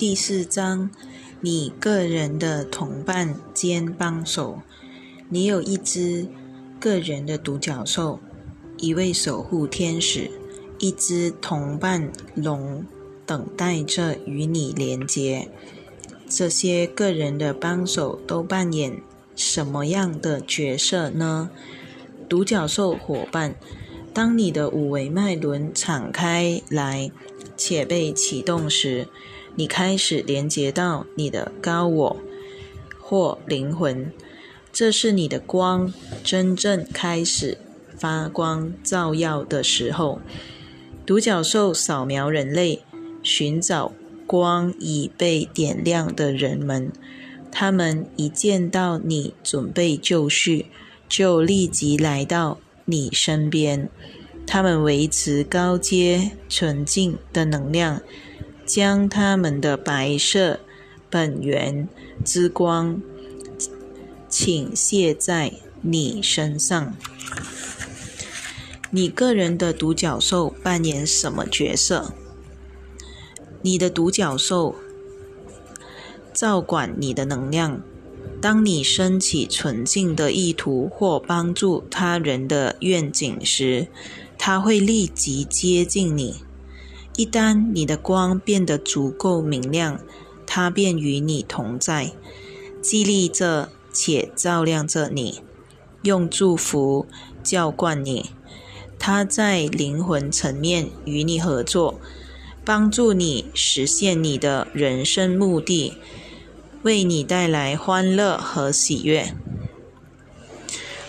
第四章，你个人的同伴兼帮手。你有一只个人的独角兽，一位守护天使，一只同伴龙，等待着与你连接。这些个人的帮手都扮演什么样的角色呢？独角兽伙伴，当你的五维脉轮敞开来且被启动时。你开始连接到你的高我或灵魂，这是你的光真正开始发光照耀的时候。独角兽扫描人类，寻找光已被点亮的人们。他们一见到你准备就绪，就立即来到你身边。他们维持高阶纯净的能量。将他们的白色本源之光倾泻在你身上。你个人的独角兽扮演什么角色？你的独角兽照管你的能量。当你升起纯净的意图或帮助他人的愿景时，他会立即接近你。一旦你的光变得足够明亮，它便与你同在，激励着且照亮着你，用祝福浇灌你。它在灵魂层面与你合作，帮助你实现你的人生目的，为你带来欢乐和喜悦。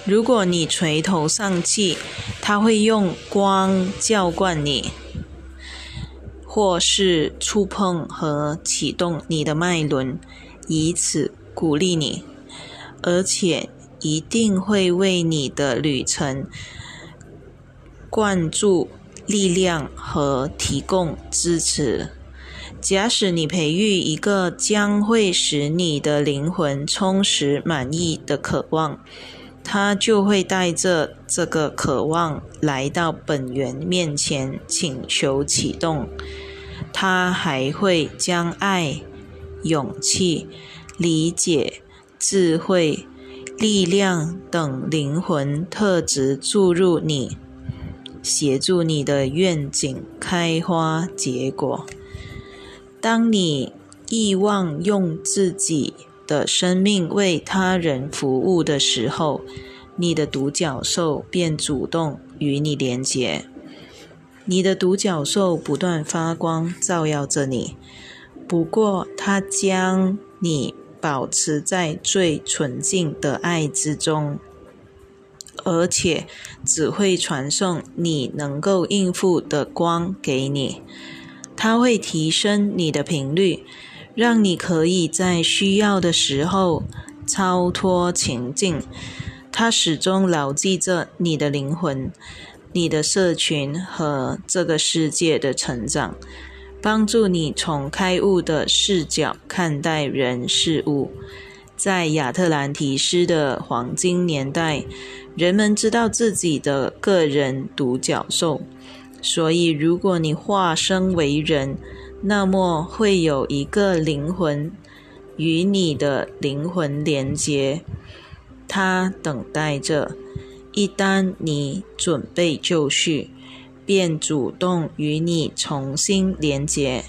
如果你垂头丧气，它会用光浇灌你。或是触碰和启动你的脉轮，以此鼓励你，而且一定会为你的旅程灌注力量和提供支持。假使你培育一个将会使你的灵魂充实满意的渴望，他就会带着这个渴望来到本源面前，请求启动。他还会将爱、勇气、理解、智慧、力量等灵魂特质注入你，协助你的愿景开花结果。当你意望用自己的生命为他人服务的时候，你的独角兽便主动与你连结。你的独角兽不断发光，照耀着你。不过，它将你保持在最纯净的爱之中，而且只会传送你能够应付的光给你。它会提升你的频率，让你可以在需要的时候超脱情境。它始终牢记着你的灵魂。你的社群和这个世界的成长，帮助你从开悟的视角看待人事物。在亚特兰提斯的黄金年代，人们知道自己的个人独角兽，所以如果你化身为人，那么会有一个灵魂与你的灵魂连接，它等待着。一旦你准备就绪，便主动与你重新连结。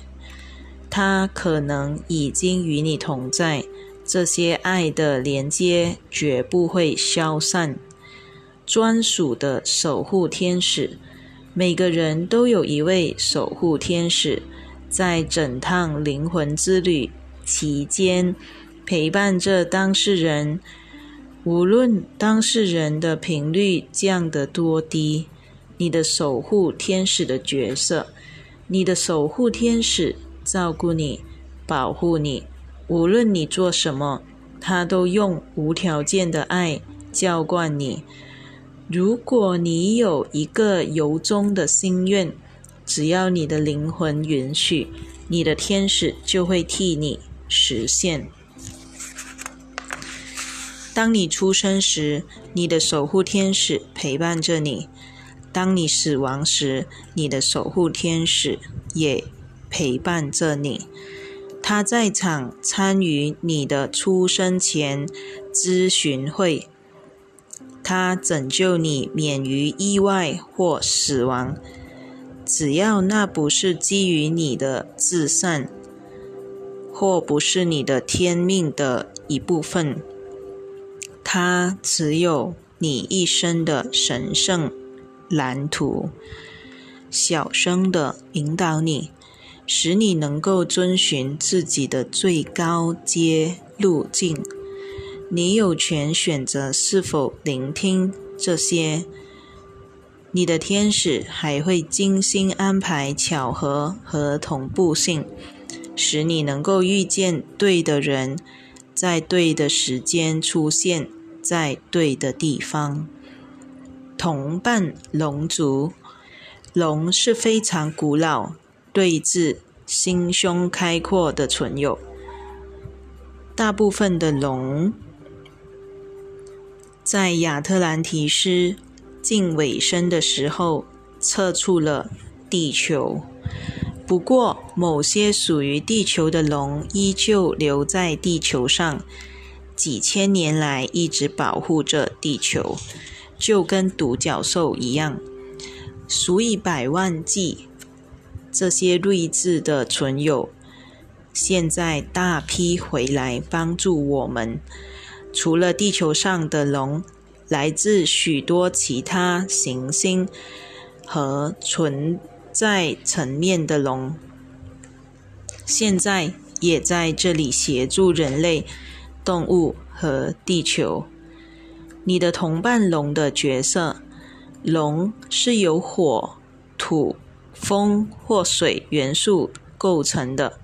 他可能已经与你同在，这些爱的连接绝不会消散。专属的守护天使，每个人都有一位守护天使，在整趟灵魂之旅期间陪伴着当事人。无论当事人的频率降得多低，你的守护天使的角色，你的守护天使照顾你、保护你。无论你做什么，他都用无条件的爱浇灌你。如果你有一个由衷的心愿，只要你的灵魂允许，你的天使就会替你实现。当你出生时，你的守护天使陪伴着你；当你死亡时，你的守护天使也陪伴着你。他在场参与你的出生前咨询会，他拯救你免于意外或死亡，只要那不是基于你的至善，或不是你的天命的一部分。他只有你一生的神圣蓝图，小声的引导你。使你能够遵循自己的最高阶路径。你有权选择是否聆听这些。你的天使还会精心安排巧合和同步性，使你能够遇见对的人，在对的时间出现在对的地方。同伴龙族，龙是非常古老。对峙、心胸开阔的存有，大部分的龙在亚特兰提斯近尾声的时候撤出了地球。不过，某些属于地球的龙依旧留在地球上，几千年来一直保护着地球，就跟独角兽一样，数以百万计。这些睿智的存有，现在大批回来帮助我们。除了地球上的龙，来自许多其他行星和存在层面的龙，现在也在这里协助人类、动物和地球。你的同伴龙的角色，龙是由火、土。风或水元素构成的，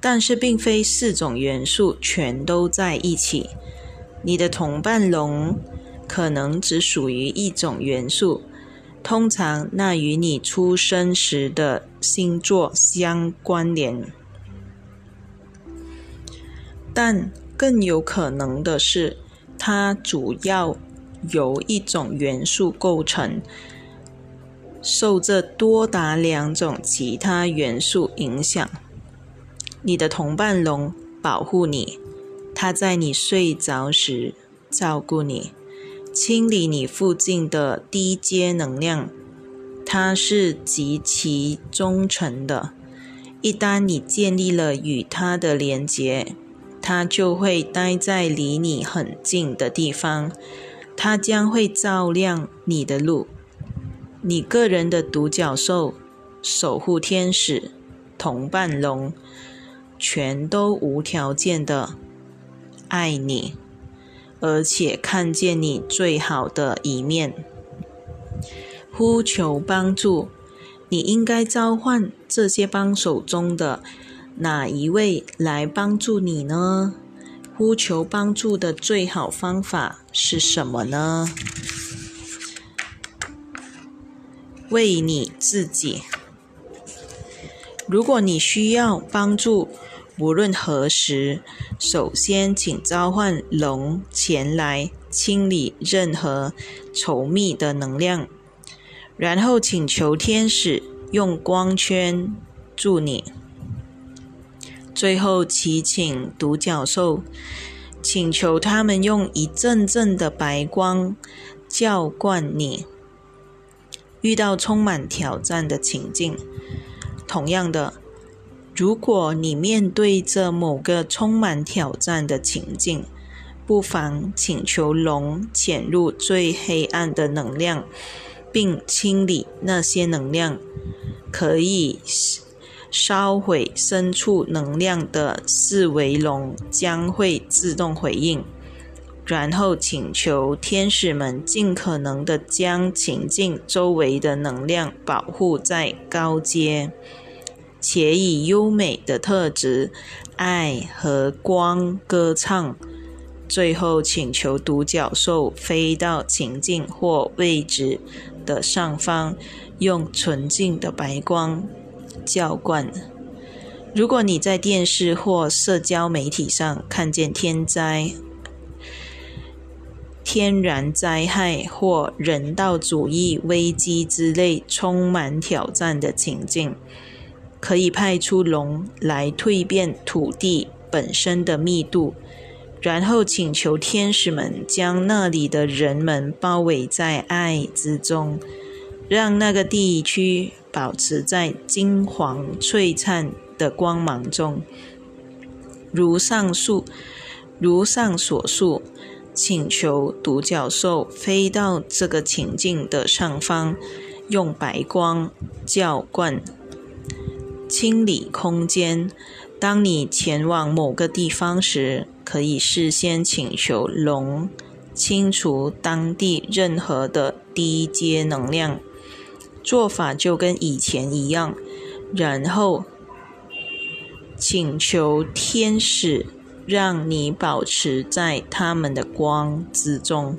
但是并非四种元素全都在一起。你的同伴龙可能只属于一种元素，通常那与你出生时的星座相关联，但更有可能的是，它主要由一种元素构成。受这多达两种其他元素影响，你的同伴龙保护你，它在你睡着时照顾你，清理你附近的低阶能量。它是极其忠诚的，一旦你建立了与它的连结，它就会待在离你很近的地方，它将会照亮你的路。你个人的独角兽、守护天使、同伴龙，全都无条件的爱你，而且看见你最好的一面，呼求帮助。你应该召唤这些帮手中的哪一位来帮助你呢？呼求帮助的最好方法是什么呢？为你自己。如果你需要帮助，无论何时，首先请召唤龙前来清理任何稠密的能量，然后请求天使用光圈助你。最后祈请独角兽，请求他们用一阵阵的白光浇灌你。遇到充满挑战的情境，同样的，如果你面对着某个充满挑战的情境，不妨请求龙潜入最黑暗的能量，并清理那些能量，可以烧毁深处能量的四维龙将会自动回应。然后请求天使们尽可能的将情境周围的能量保护在高阶，且以优美的特质、爱和光歌唱。最后请求独角兽飞到情境或位置的上方，用纯净的白光浇灌。如果你在电视或社交媒体上看见天灾，天然灾害或人道主义危机之类充满挑战的情境，可以派出龙来蜕变土地本身的密度，然后请求天使们将那里的人们包围在爱之中，让那个地区保持在金黄璀璨的光芒中。如上述，如上所述，请求独角兽飞到这个情境的上方，用白光浇灌。清理空间。当你前往某个地方时，可以事先请求龙清除当地任何的低阶能量。做法就跟以前一样。然后请求天使让你保持在他们的光之中，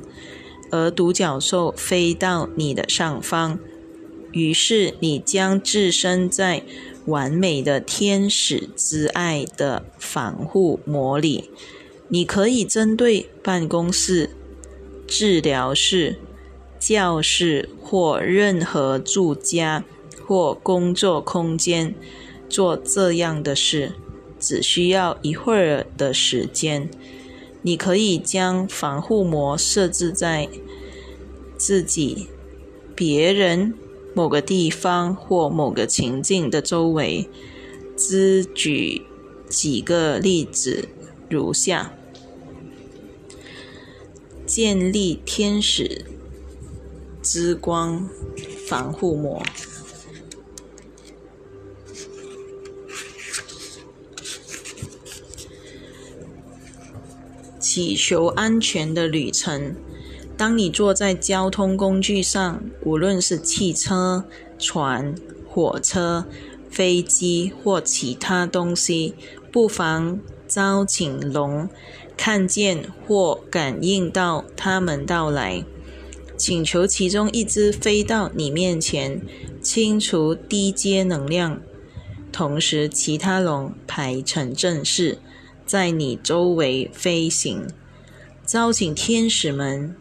而独角兽飞到你的上方。于是你将置身在。完美的天使之爱的防护膜里，你可以针对办公室、治疗室、教室或任何住家或工作空间做这样的事，只需要一会儿的时间。你可以将防护膜设置在自己、别人。某个地方或某个情境的周围，只举几个例子如下：建立天使之光防护膜，祈求安全的旅程。当你坐在交通工具上，无论是汽车、船、火车、飞机或其他东西，不妨招请龙看见或感应到他们到来，请求其中一只飞到你面前，清除低阶能量，同时其他龙排成阵势，在你周围飞行，招请天使们。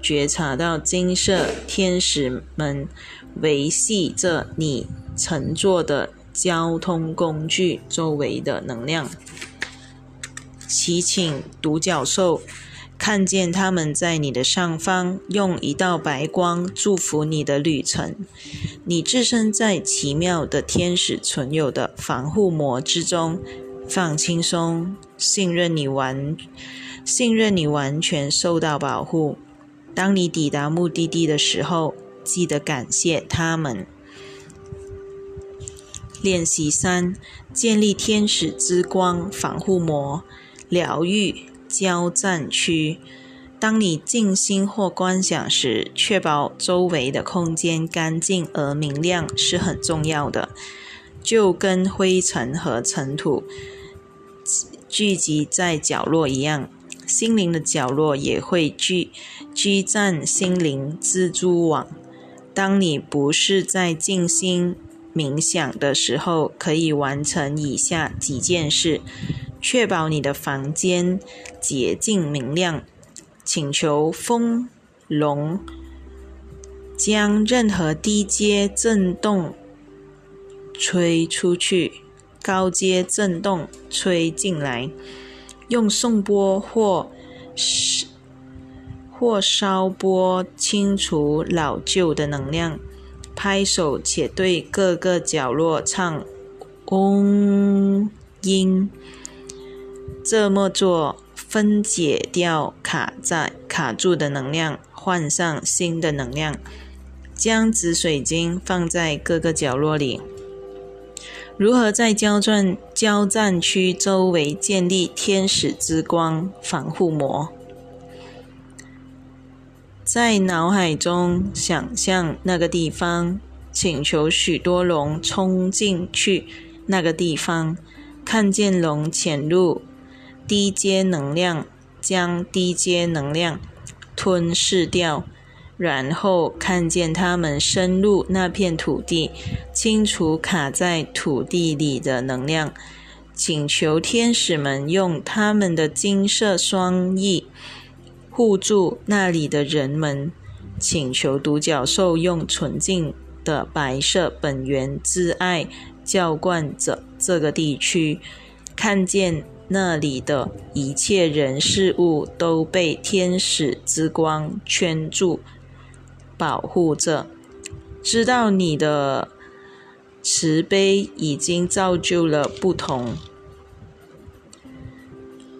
觉察到金色天使们维系着你乘坐的交通工具周围的能量，祈请独角兽看见他们在你的上方，用一道白光祝福你的旅程。你置身在奇妙的天使存有的防护膜之中，放轻松，信任你完，信任你完全受到保护。当你抵达目的地的时候，记得感谢他们。练习三：建立天使之光防护膜，疗愈交战区。当你静心或观想时，确保周围的空间干净而明亮是很重要的。就跟灰尘和尘土聚集在角落一样。心灵的角落也会聚聚占心灵蜘蛛网。当你不是在静心冥想的时候，可以完成以下几件事：确保你的房间洁净明亮，请求风龙将任何低阶震动吹出去，高阶震动吹进来。用送波或或烧波清除老旧的能量，拍手且对各个角落唱嗡音。这么做分解掉卡在卡住的能量，换上新的能量。将紫水晶放在各个角落里。如何在交战交战区周围建立天使之光防护膜？在脑海中想象那个地方，请求许多龙冲进去那个地方，看见龙潜入低阶能量，将低阶能量吞噬掉。然后看见他们深入那片土地，清除卡在土地里的能量，请求天使们用他们的金色双翼护住那里的人们，请求独角兽用纯净的白色本源之爱浇灌着这个地区，看见那里的一切人事物都被天使之光圈住、保护着，知道你的慈悲已经造就了不同。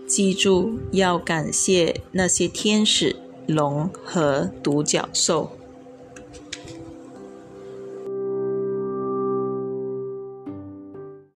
记住，要感谢那些天使、龙和独角兽。